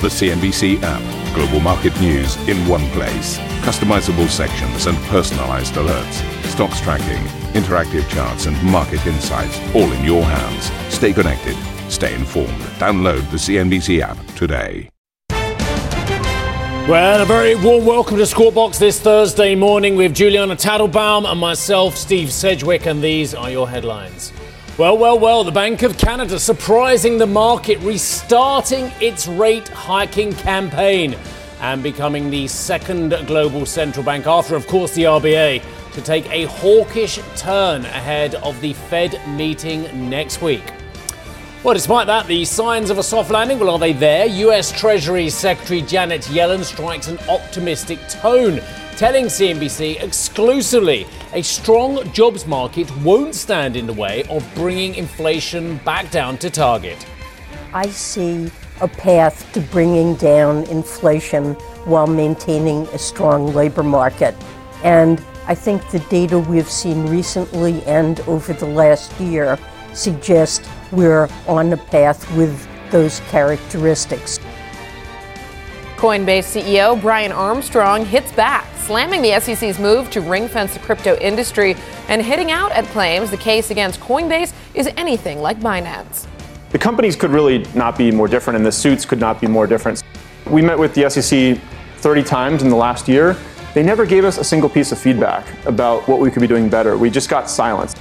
The CNBC app. Global market news in one place. Customizable sections and personalized alerts. Stocks tracking, interactive charts, and market insights all in your hands. Stay connected. Stay informed. Download the CNBC app today. Well, a very warm welcome to Squawk Box this Thursday morning with Julianna Tatelbaum and myself, Steve Sedgwick, and these are your headlines. Well, well, well, the Bank of Canada surprising the market, restarting its rate hiking campaign and becoming the second global central bank after, of course, the RBA to take a hawkish turn ahead of the Fed meeting next week. Well, despite that, the signs of a soft landing, well, are they there? US Treasury Secretary Janet Yellen strikes an optimistic tone telling CNBC exclusively a strong jobs market won't stand in the way of bringing inflation back down to target. I see a path to bringing down inflation while maintaining a strong labor market. And I think the data we've seen recently and over the last year suggest we're on the path with those characteristics. Coinbase CEO Brian Armstrong hits back, slamming the SEC's move to ring fence the crypto industry and hitting out at claims the case against Coinbase is anything like Binance. The companies could really not be more different, and the suits could not be more different. We met with the SEC 30 times in the last year. They never gave us a single piece of feedback about what we could be doing better. We just got silence.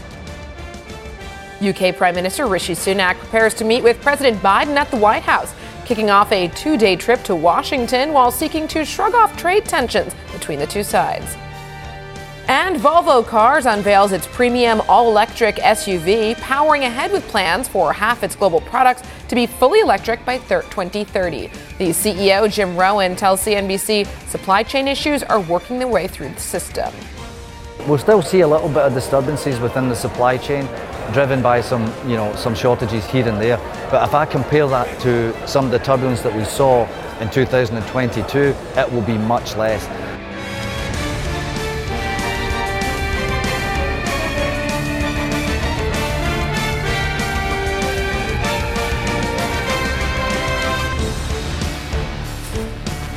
UK Prime Minister Rishi Sunak prepares to meet with President Biden at the White House kicking off a two day trip to Washington while seeking to shrug off trade tensions between the two sides. And Volvo Cars unveils its premium all electric SUV, powering ahead with plans for half its global products to be fully electric by 2030. The CEO, Jim Rowan, tells CNBC supply chain issues are working their way through the system. We'll still see a little bit of disturbances within the supply chain, driven by some, you know, some shortages here and there. But if I compare that to some of the turbulence that we saw in 2022, it will be much less.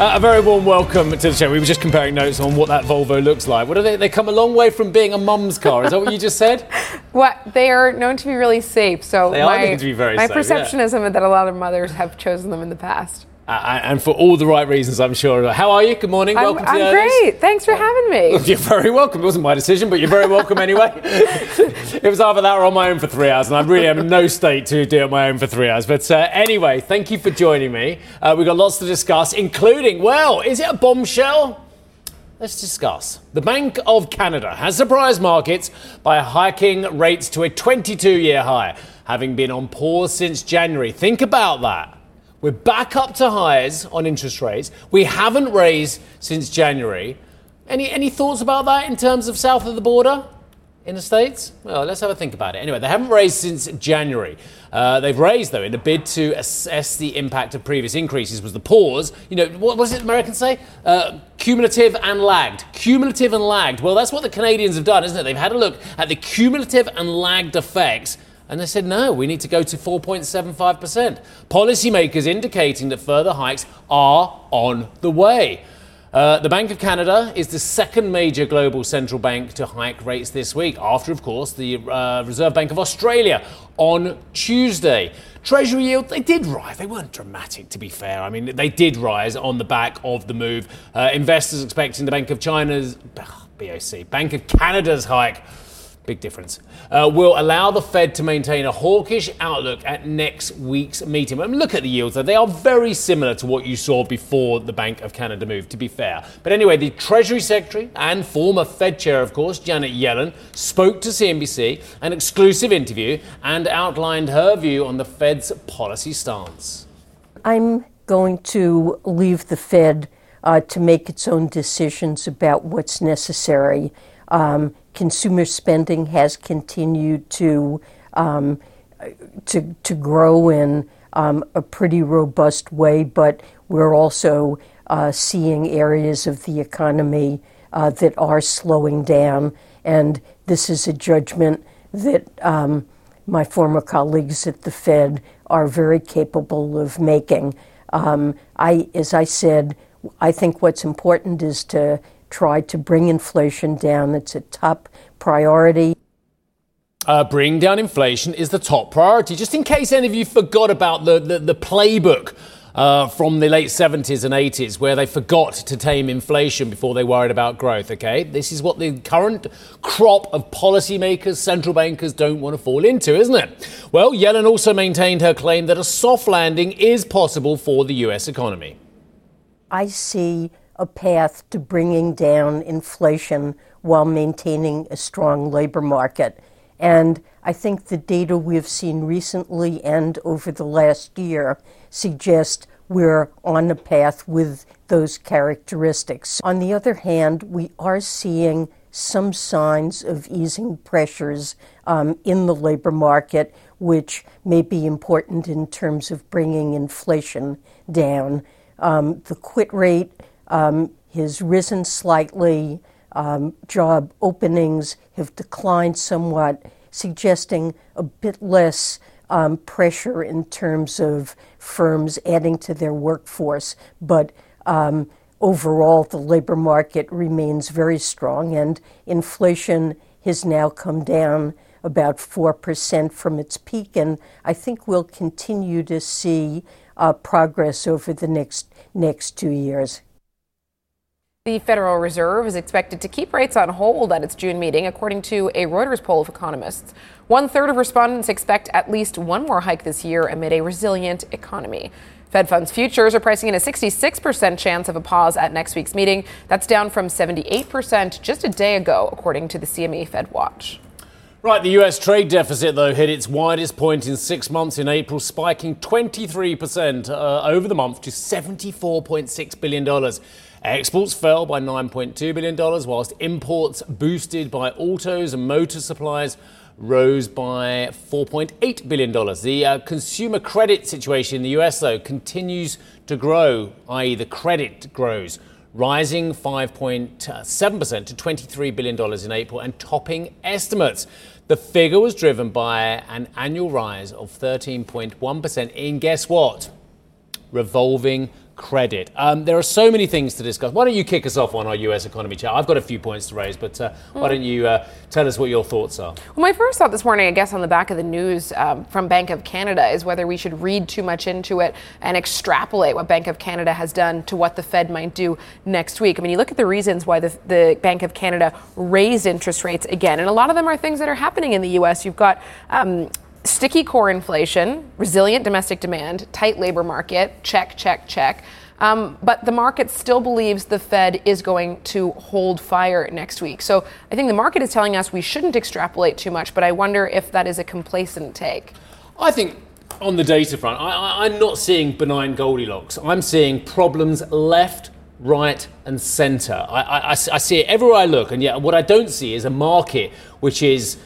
Uh, a very warm welcome to the show. We were just comparing notes on what that Volvo looks like. What are they? They come a long way from being a mum's car. Is that what you just said? what they are known to be really safe. So they my, are known to be very my safe. Perception yeah. is that a lot of mothers have chosen them in the past. Uh, and for all the right reasons, I'm sure. How are you? Good morning. I'm, welcome I'm the great. Thanks for having me. You're very welcome. It wasn't my decision, but you're very welcome anyway. it was either that or on my own for three hours, and I really am in no state to do it on my own for three hours. But uh, anyway, thank you for joining me. Uh, we've got lots to discuss, including, well, is it a bombshell? Let's discuss. The Bank of Canada has surprised markets by hiking rates to a 22 year high, having been on pause since January. Think about that. We're back up to highs on interest rates. We haven't raised since January. Any, any thoughts about that in terms of south of the border in the States? Well, let's have a think about it. Anyway, they haven't raised since January. Uh, they've raised, though, in a bid to assess the impact of previous increases, was the pause. You know, what was it Americans say? Uh, cumulative and lagged. Cumulative and lagged. Well, that's what the Canadians have done, isn't it? They've had a look at the cumulative and lagged effects and they said, no, we need to go to 4.75%. Policymakers indicating that further hikes are on the way. Uh, the Bank of Canada is the second major global central bank to hike rates this week, after, of course, the uh, Reserve Bank of Australia on Tuesday. Treasury yield, they did rise. They weren't dramatic, to be fair. I mean, they did rise on the back of the move. Uh, investors expecting the Bank of China's, BOC, Bank of Canada's hike big difference, uh, will allow the Fed to maintain a hawkish outlook at next week's meeting. Look at the yields there. They are very similar to what you saw before the Bank of Canada move, to be fair. But anyway, the Treasury Secretary and former Fed Chair, of course, Janet Yellen, spoke to CNBC, an exclusive interview, and outlined her view on the Fed's policy stance. I'm going to leave the Fed uh, to make its own decisions about what's necessary. Um, consumer spending has continued to um, to to grow in um, a pretty robust way, but we're also uh, seeing areas of the economy uh, that are slowing down, and this is a judgment that um, my former colleagues at the Fed are very capable of making. um, I, as I said, I think what's important is to try to bring inflation down. It's a top priority. Uh, bring down inflation is the top priority. Just in case any of you forgot about the, the, the playbook uh, from the late 70s and 80s, where they forgot to tame inflation before they worried about growth. Okay, this is what the current crop of policymakers, central bankers don't want to fall into, isn't it? Well, Yellen also maintained her claim that a soft landing is possible for the U.S. economy. I see a path to bringing down inflation while maintaining a strong labor market. And I think the data we've seen recently and over the last year suggest we're on a path with those characteristics. On the other hand, we are seeing some signs of easing pressures um, in the labor market, which may be important in terms of bringing inflation down. Um, the quit rate um, has risen slightly. Um, job openings have declined somewhat, suggesting a bit less um, pressure in terms of firms adding to their workforce. But um, overall, the labor market remains very strong, and inflation has now come down about 4% from its peak. And I think we'll continue to see uh, progress over the next, next two years. The Federal Reserve is expected to keep rates on hold at its June meeting, according to a Reuters poll of economists. One third of respondents expect at least one more hike this year amid a resilient economy. Fed funds futures are pricing in a 66% chance of a pause at next week's meeting. That's down from 78% just a day ago, according to the CME Fed Watch. Right, the US trade deficit, though, hit its widest point in six months in April, spiking 23% uh, over the month to $74.6 billion. Exports fell by $9.2 billion, whilst imports, boosted by autos and motor supplies, rose by $4.8 billion. The uh, consumer credit situation in the US, though, continues to grow, i.e., the credit grows, rising 5.7% to $23 billion in April and topping estimates. The figure was driven by an annual rise of 13.1% in guess what? Revolving credit. Um, there are so many things to discuss. Why don't you kick us off on our US economy chat? I've got a few points to raise, but uh, why don't you uh, tell us what your thoughts are? Well, my first thought this morning, I guess, on the back of the news um, from Bank of Canada is whether we should read too much into it and extrapolate what Bank of Canada has done to what the Fed might do next week. I mean, you look at the reasons why the, the Bank of Canada raised interest rates again, and a lot of them are things that are happening in the US. You've got um, sticky core inflation, resilient domestic demand, tight labor market, check, check, check. Um, but the market still believes the Fed is going to hold fire next week. So I think the market is telling us we shouldn't extrapolate too much, but I wonder if that is a complacent take. I think on the data front, I, am not seeing benign Goldilocks. I'm seeing problems left, right, and centre. I, I, I see it everywhere I look, and yet what I don't see is a market which is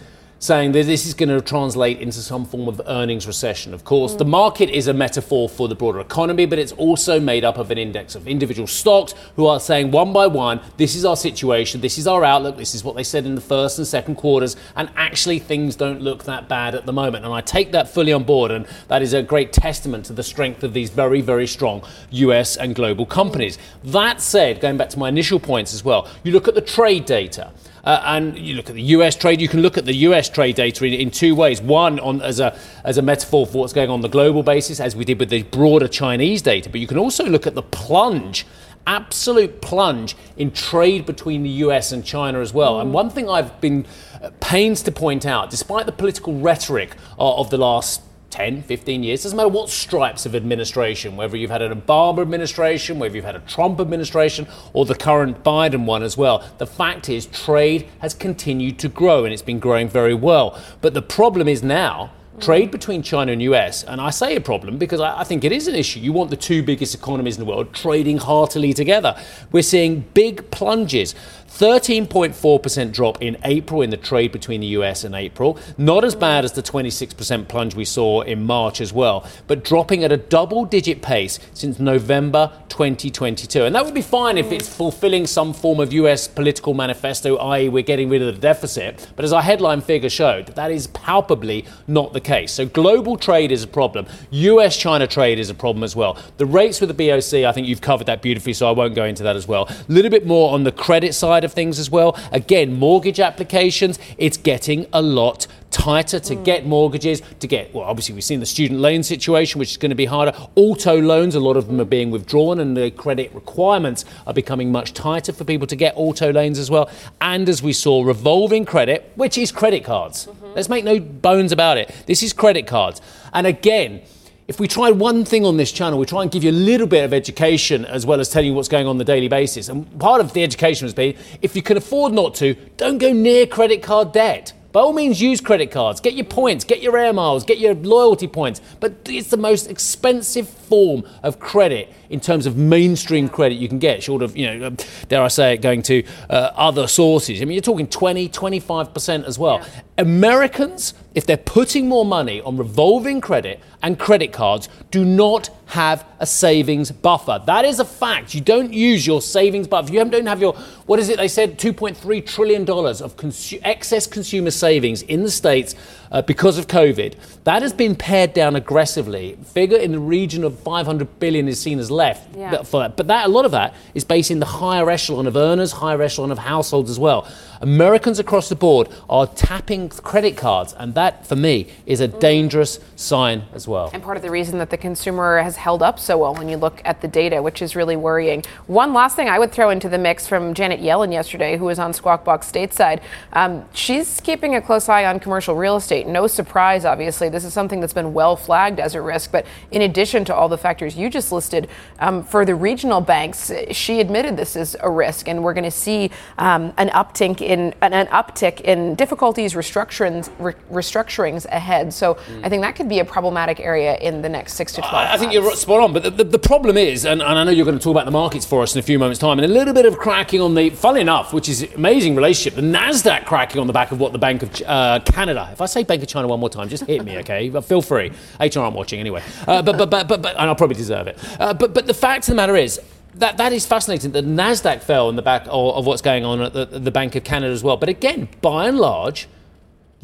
saying that this is going to translate into some form of earnings recession. Of course, mm. the market is a metaphor for the broader economy, but it's also made up of an index of individual stocks who are saying one by one, this is our situation, this is our outlook, this is what they said in the first and second quarters, and actually things don't look that bad at the moment. And I take that fully on board, and that is a great testament to the strength of these very, very strong US and global companies. That said, going back to my initial points as well, you look at the trade data. Uh, and you look at the US trade, you can look at the US trade data in, in two ways. One, on, as, a, as a metaphor for what's going on on the global basis, as we did with the broader Chinese data, but you can also look at the plunge absolute plunge in trade between the US and China as well. And one thing I've been uh, pains to point out, despite the political rhetoric of the last 10, 15 years, doesn't matter what stripes of administration, whether you've had an Obama administration, whether you've had a Trump administration, or the current Biden one as well. The fact is, trade has continued to grow and it's been growing very well. But the problem is now, trade between China and US, and I say a problem because I, I, think it is an issue. You want the two biggest economies in the world trading heartily together. We're seeing big plunges. 13.4% drop in April in the trade between the US and April. Not as bad as the 26% plunge we saw in March as well, but dropping at a double digit pace since November 2022. And that would be fine if it's fulfilling some form of US political manifesto, i.e., we're getting rid of the deficit. But as our headline figure showed, that is palpably not the case. So global trade is a problem. US China trade is a problem as well. The rates with the BOC, I think you've covered that beautifully, so I won't go into that as well. A little bit more on the credit side of things as well. Again, mortgage applications, it's getting a lot tighter to mm. get mortgages, to get, well, obviously, we've seen the student loan situation, which is going to be harder. Auto loans, a lot of them are being withdrawn, and the credit requirements are becoming much tighter for people to get auto loans as well. And as we saw, revolving credit, which is credit cards. Mm-hmm. Let's make no bones about it. This is credit cards. And again, if we try one thing on this channel, we try and give you a little bit of education as well as telling you what's going on, on the daily basis. And part of the education has been if you can afford not to, don't go near credit card debt. By all means, use credit cards. Get your points, get your air miles, get your loyalty points. But it's the most expensive form of credit in terms of mainstream credit you can get, short of, you know, dare I say it, going to uh, other sources. I mean, you're talking 20, 25% as well. Yeah. Americans, if they're putting more money on revolving credit and credit cards, do not have a savings buffer. That is a fact. You don't use your savings buffer. You don't have your, what is it they said, $2.3 trillion of consu- excess consumer savings in the States uh, because of COVID. That has been pared down aggressively. Figure in the region of 500 billion is seen as left yeah. for that. But that, a lot of that is based in the higher echelon of earners, higher echelon of households as well. Americans across the board are tapping credit cards, and that, for me, is a dangerous sign as well. And part of the reason that the consumer has held up so well when you look at the data, which is really worrying. One last thing I would throw into the mix from Janet Yellen yesterday, who was on Squawk Box stateside. Um, she's keeping a close eye on commercial real estate. No surprise, obviously. This is something that's been well flagged as a risk. But in addition to all the factors you just listed, um, for the regional banks, she admitted this is a risk, and we're going to see um, an uptick in in an uptick in difficulties restructurings, re- restructurings ahead. So mm. I think that could be a problematic area in the next six to 12 I, I think you're spot on. But the, the, the problem is, and, and, I know you're going to talk about the markets for us in a few moments' time, and a little bit of cracking on the, funnily enough, which is amazing relationship, the NASDAQ cracking on the back of what the Bank of uh, Canada, if I say Bank of China one more time, just hit me, okay? Feel free. HR aren't watching anyway. Uh, but, but, but, but, but, and I'll probably deserve it. Uh, but, but the fact of the matter is, that, that is fascinating. The Nasdaq fell in the back of, of what's going on at the, the, Bank of Canada as well. But again, by and large,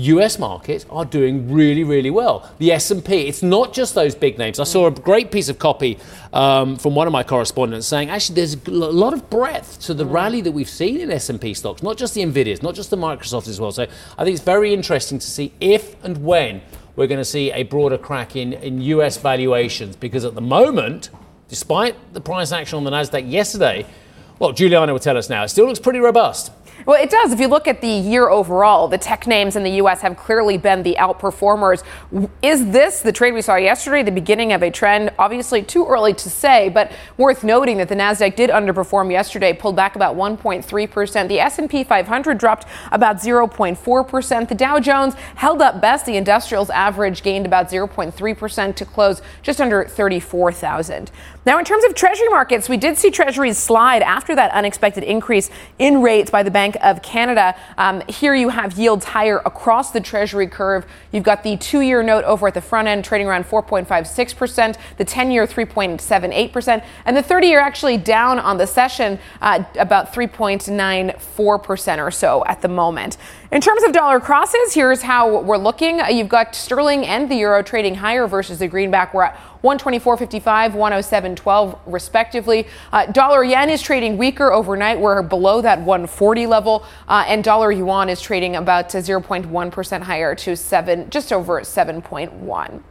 U.S. markets are doing really, really well. The S&P, it's not just those big names. I saw a great piece of copy um, from one of my correspondents saying actually there's a lot of breadth to the rally that we've seen in S&P stocks, not just the Nvidias, not just the Microsofts as well. So I think it's very interesting to see if and when we're going to see a broader crack in, in U.S. valuations because at the moment despite the price action on the Nasdaq yesterday, well, Julianna will tell us now. It still looks pretty robust. Well, it does. If you look at the year overall, the tech names in the U.S. have clearly been the outperformers. Is this the trade we saw yesterday, the beginning of a trend? Obviously, too early to say, but worth noting that the Nasdaq did underperform yesterday, pulled back about 1.3 percent. The S&P 500 dropped about 0.4 percent. The Dow Jones held up best. The industrials average gained about 0.3 percent to close just under 34,000. Now, in terms of Treasury markets, we did see Treasuries slide after that unexpected increase in rates by the Bank of Canada. Um, here you have yields higher across the Treasury curve. You've got the two year note over at the front end trading around 4.56%, the 10 year 3.78%, and the 30 year actually down on the session uh, about 3.94% or so at the moment. In terms of dollar crosses, here's how we're looking. You've got sterling and the euro trading higher versus the greenback. We're at 124.55, 107.12 respectively. Uh, dollar yen is trading weaker overnight. We're below that 140 level, uh, and dollar yuan is trading about 0.1% higher to seven, just over 7.1.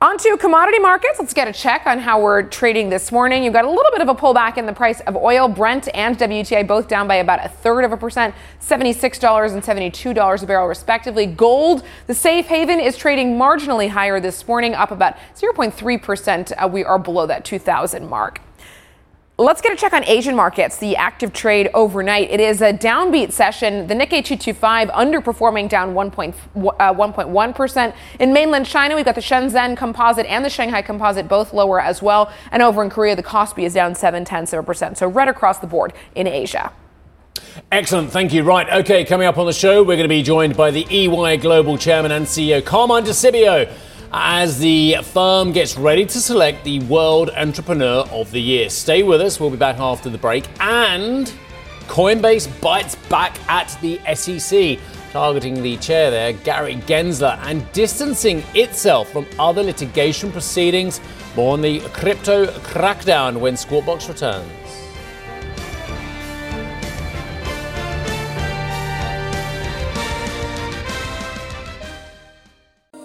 On to commodity markets. Let's get a check on how we're trading this morning. You've got a little bit of a pullback in the price of oil. Brent and WTI both down by about a third of a percent, $76 and $72 a barrel, respectively. Gold, the safe haven, is trading marginally higher this morning, up about 0.3%. Uh, we are below that 2000 mark. Let's get a check on Asian markets, the active trade overnight. It is a downbeat session. The Nikkei 225 underperforming down 1.1%. Uh, in mainland China, we've got the Shenzhen composite and the Shanghai composite both lower as well. And over in Korea, the Kospi is down 7 tenths of a percent. So right across the board in Asia. Excellent, thank you. Right, okay, coming up on the show, we're going to be joined by the EY Global Chairman and CEO, Carmine Di Sibio. As the firm gets ready to select the World Entrepreneur of the Year. Stay with us, we'll be back after the break. And Coinbase bites back at the SEC, targeting the chair there, Gary Gensler, and distancing itself from other litigation proceedings. More on the crypto crackdown when Squawk Box returns.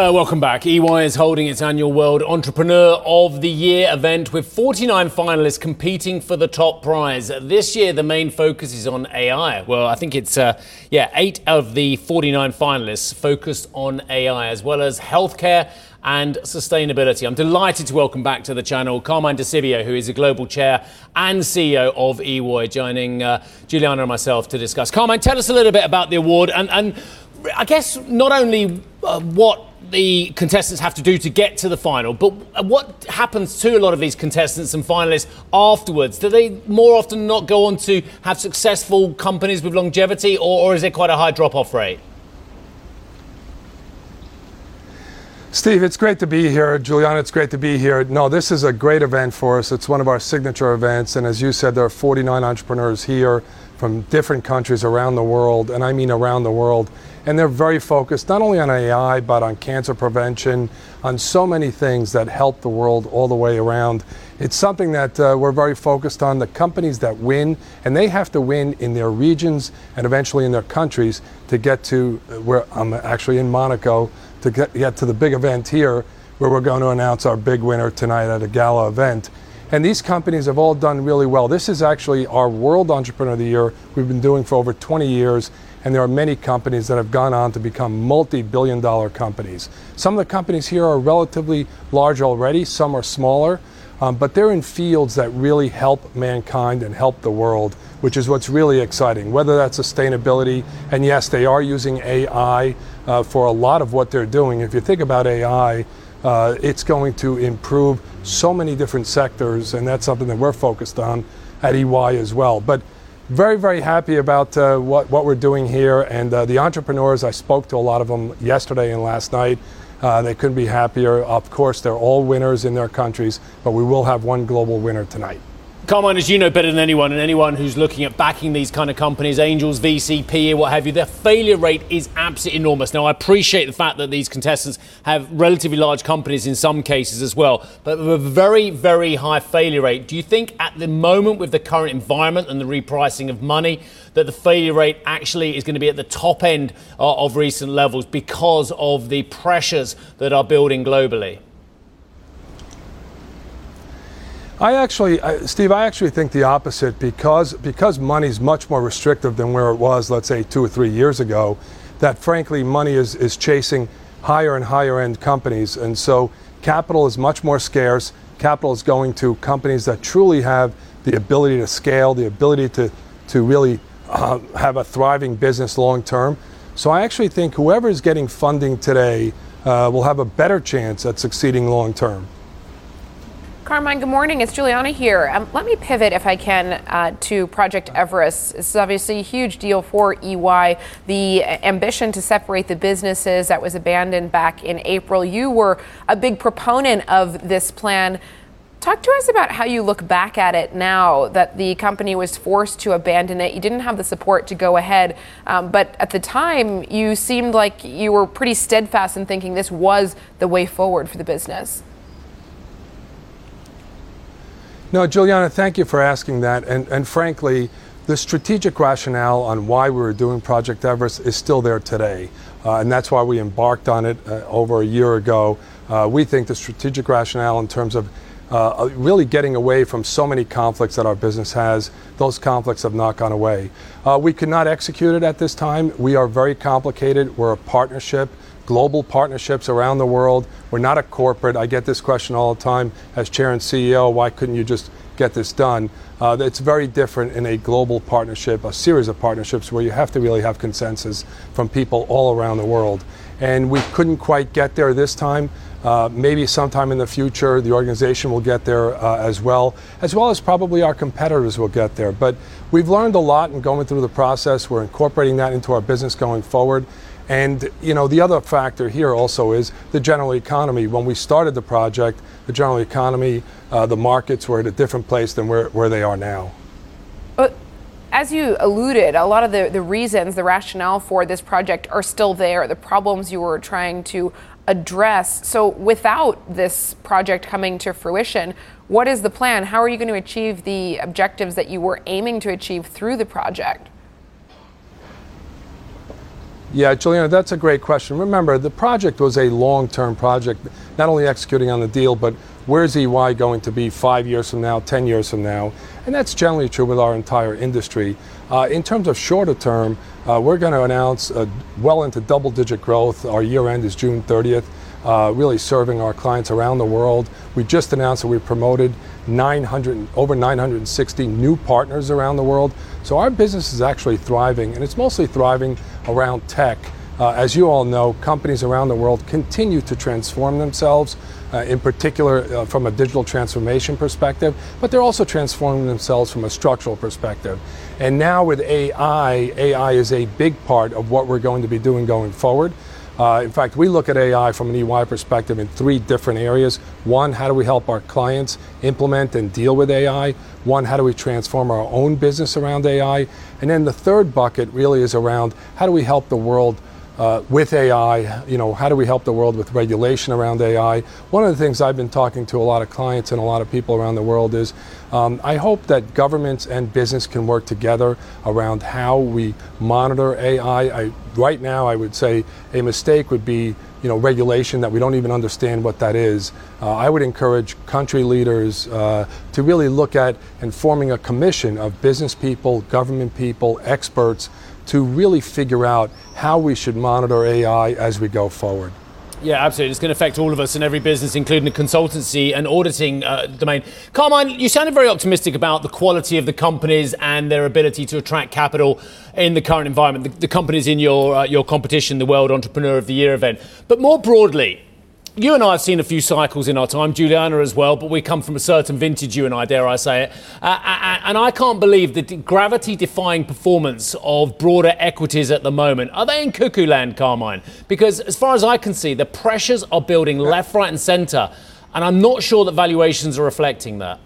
Uh, welcome back. EY is holding its annual World Entrepreneur of the Year event with 49 finalists competing for the top prize. This year, the main focus is on AI. Well, I think it's, uh, yeah, eight of the 49 finalists focused on AI, as well as healthcare and sustainability. I'm delighted to welcome back to the channel Carmine Di Sibio, who is a global chair and CEO of EY, joining uh, Julianna and myself to discuss. Carmine, tell us a little bit about the award and, and I guess not only uh, what the contestants have to do to get to the final. But what happens to a lot of these contestants and finalists afterwards? Do they more often not go on to have successful companies with longevity, or, or is it quite a high drop off rate? Steve, it's great to be here. Julianna, it's great to be here. No, this is a great event for us. It's one of our signature events. And as you said, there are 49 entrepreneurs here from different countries around the world, and I mean around the world. And they're very focused not only on AI, but on cancer prevention, on so many things that help the world all the way around. It's something that uh, we're very focused on. The companies that win, and they have to win in their regions and eventually in their countries to get to uh, where I'm actually in Monaco to get, get to the big event here where we're going to announce our big winner tonight at a gala event. And these companies have all done really well. This is actually our World Entrepreneur of the Year we've been doing for over 20 years. And there are many companies that have gone on to become multi billion dollar companies. Some of the companies here are relatively large already, some are smaller, um, but they're in fields that really help mankind and help the world, which is what's really exciting. Whether that's sustainability, and yes, they are using AI uh, for a lot of what they're doing. If you think about AI, uh, it's going to improve so many different sectors, and that's something that we're focused on at EY as well. But very, very happy about uh, what, what we're doing here. And uh, the entrepreneurs, I spoke to a lot of them yesterday and last night. Uh, they couldn't be happier. Of course, they're all winners in their countries, but we will have one global winner tonight. Carmine, as you know better than anyone, and anyone who's looking at backing these kind of companies, angels, VCP, what have you, their failure rate is absolutely enormous. Now, I appreciate the fact that these contestants have relatively large companies in some cases as well, but with a very, very high failure rate. Do you think at the moment, with the current environment and the repricing of money, that the failure rate actually is going to be at the top end uh, of recent levels because of the pressures that are building globally? I actually, Steve, I actually think the opposite because because money's much more restrictive than where it was, let's say, two or three years ago. That frankly, money is is chasing higher and higher end companies, and so capital is much more scarce. Capital is going to companies that truly have the ability to scale, the ability to to really uh, have a thriving business long term. So I actually think whoever is getting funding today uh, will have a better chance at succeeding long term. Carmine, good morning. It's Julianna here. Um, let me pivot, if I can, uh, to Project Everest. This is obviously a huge deal for EY. The ambition to separate the businesses that was abandoned back in April. You were a big proponent of this plan. Talk to us about how you look back at it now that the company was forced to abandon it. You didn't have the support to go ahead, um, but at the time, you seemed like you were pretty steadfast in thinking this was the way forward for the business. No, Julianna, thank you for asking that. And, and frankly, the strategic rationale on why we were doing Project Everest is still there today. Uh, and that's why we embarked on it uh, over a year ago. Uh, we think the strategic rationale in terms of uh, really getting away from so many conflicts that our business has. Those conflicts have not gone away. Uh, we could not execute it at this time. We are very complicated. We're a partnership, global partnerships around the world. We're not a corporate. I get this question all the time as chair and CEO why couldn't you just get this done? Uh, it's very different in a global partnership, a series of partnerships where you have to really have consensus from people all around the world. And we couldn't quite get there this time. Uh, maybe sometime in the future, the organization will get there uh, as well, as well as probably our competitors will get there. But we've learned a lot in going through the process. We're incorporating that into our business going forward. And you know, the other factor here also is the general economy. When we started the project, the general economy, uh, the markets were at a different place than where, where they are now. But as you alluded, a lot of the, the reasons, the rationale for this project are still there, the problems you were trying to address. So, without this project coming to fruition, what is the plan? How are you going to achieve the objectives that you were aiming to achieve through the project? Yeah, Julianna, that's a great question. Remember, the project was a long term project, not only executing on the deal, but where's EY going to be five years from now, 10 years from now? And that's generally true with our entire industry. Uh, in terms of shorter term, uh, we're going to announce well into double digit growth. Our year end is June 30th, uh, really serving our clients around the world. We just announced that we promoted 900, over 960 new partners around the world. So our business is actually thriving, and it's mostly thriving around tech. Uh, as you all know, companies around the world continue to transform themselves, uh, in particular uh, from a digital transformation perspective, but they're also transforming themselves from a structural perspective. And now with AI, AI is a big part of what we're going to be doing going forward. Uh, in fact, we look at AI from an EY perspective in three different areas. One, how do we help our clients implement and deal with AI? One, how do we transform our own business around AI? And then the third bucket really is around how do we help the world uh, with AI, you know, how do we help the world with regulation around AI? One of the things I've been talking to a lot of clients and a lot of people around the world is um, I hope that governments and business can work together around how we monitor AI. I, right now, I would say a mistake would be you know, regulation that we don't even understand what that is. Uh, I would encourage country leaders uh, to really look at and forming a commission of business people, government people, experts to really figure out how we should monitor AI as we go forward. Yeah, absolutely. It's going to affect all of us and every business, including the consultancy and auditing uh, domain. Carmine, you sounded very optimistic about the quality of the companies and their ability to attract capital in the current environment. The, the companies in your uh, your competition, the World Entrepreneur of the Year event, but more broadly, you and I have seen a few cycles in our time, Julianna as well, but we come from a certain vintage, you and I, dare I say it. Uh, uh, uh and I can't believe the gravity defying performance of broader equities at the moment. Are they in cuckoo land, Carmine? Because as far as I can see, the pressures are building left, right, and centre, and I'm not sure that valuations are reflecting that.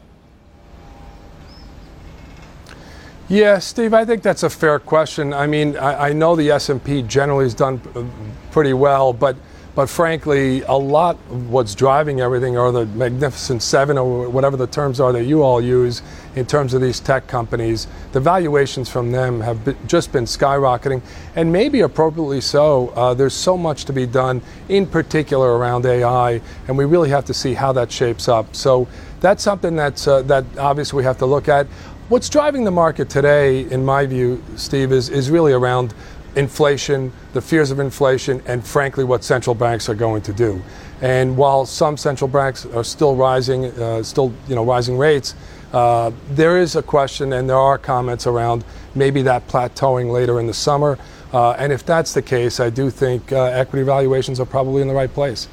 Yeah, Steve, I think that's a fair question. I mean, I, I know the S&P generally has done uh, pretty well, but but frankly, a lot of what's driving everything are the Magnificent Seven or whatever the terms are that you all use in terms of these tech companies. The valuations from them have been, just been skyrocketing, and maybe appropriately so. Uh, there's so much to be done, in particular around AI, and we really have to see how that shapes up. So that's something that's, uh, that obviously we have to look at. What's driving the market today, in my view, Steve, is, is really around inflation, the fears of inflation, and frankly, what central banks are going to do. And while some central banks are still rising, uh, still you know rising rates, uh, there is a question, and there are comments around maybe that plateauing later in the summer. Uh, and if that's the case, I do think uh, equity valuations are probably in the right place.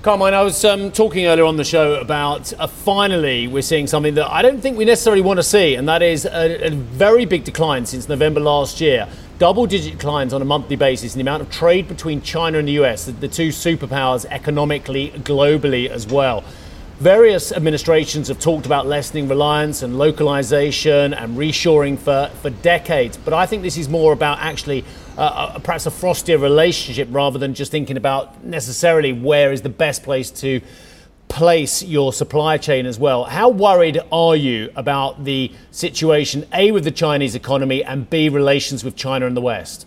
Carmine, I was um, talking earlier on the show about uh, finally we're seeing something that I don't think we necessarily want to see, and that is a, a very big decline since November last year double digit declines on a monthly basis in the amount of trade between China and the US, the, two superpowers economically, globally as well. Various administrations have talked about lessening reliance and localization and reshoring for, for decades, but I think this is more about actually uh, uh perhaps a frostier relationship rather than just thinking about necessarily where is the best place to place your supply chain as well. How worried are you about the situation, A, with the Chinese economy, and B, relations with China and the West?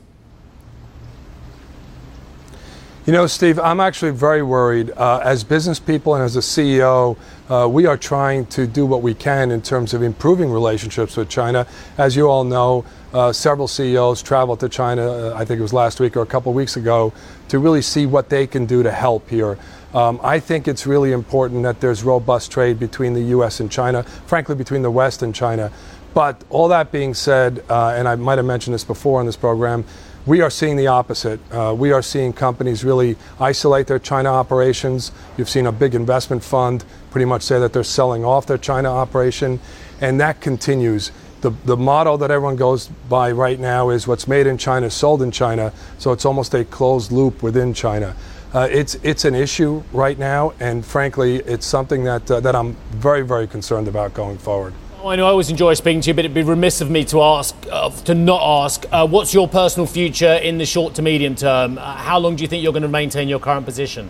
You know, Steve, I'm actually very worried. Uh, as business people and as a CEO, uh, we are trying to do what we can in terms of improving relationships with China. As you all know, uh, several CEOs traveled to China, uh, I think it was last week or a couple of weeks ago, to really see what they can do to help here. Um, I think it's really important that there's robust trade between the U.S. and China, frankly, between the West and China. But all that being said, uh, and I might have mentioned this before in this program, we are seeing the opposite. Uh, we are seeing companies really isolate their China operations. You've seen a big investment fund pretty much say that they're selling off their China operation, and that continues. The, the model that everyone goes by right now is what's made in China, is sold in China, so it's almost a closed loop within China. Uh, it's, it's an issue right now, and frankly, it's something that, uh, that I'm very, very concerned about going forward. I know I always enjoy speaking to you, but it'd be remiss of me to ask, uh, to not ask, uh, what's your personal future in the short to medium term? Uh, how long do you think you're going to maintain your current position?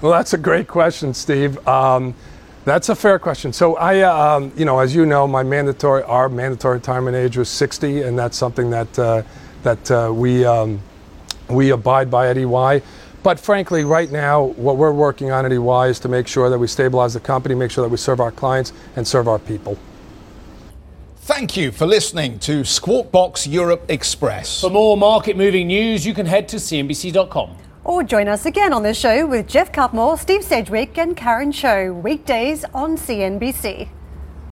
Well, that's a great question, Steve. Um, that's a fair question. So I, uh, um, you know, as you know, my mandatory, our mandatory retirement age was 60, and that's something that uh, that uh, we um, we abide by at EY. But frankly, right now, what we're working on at EY is to make sure that we stabilize the company, make sure that we serve our clients and serve our people. Thank you for listening to Squawk Box Europe Express. For more market moving news, you can head to CNBC.com. Or join us again on the show with Geoff Cutmore, Steve Sedgwick, and Karen Tso, weekdays on CNBC.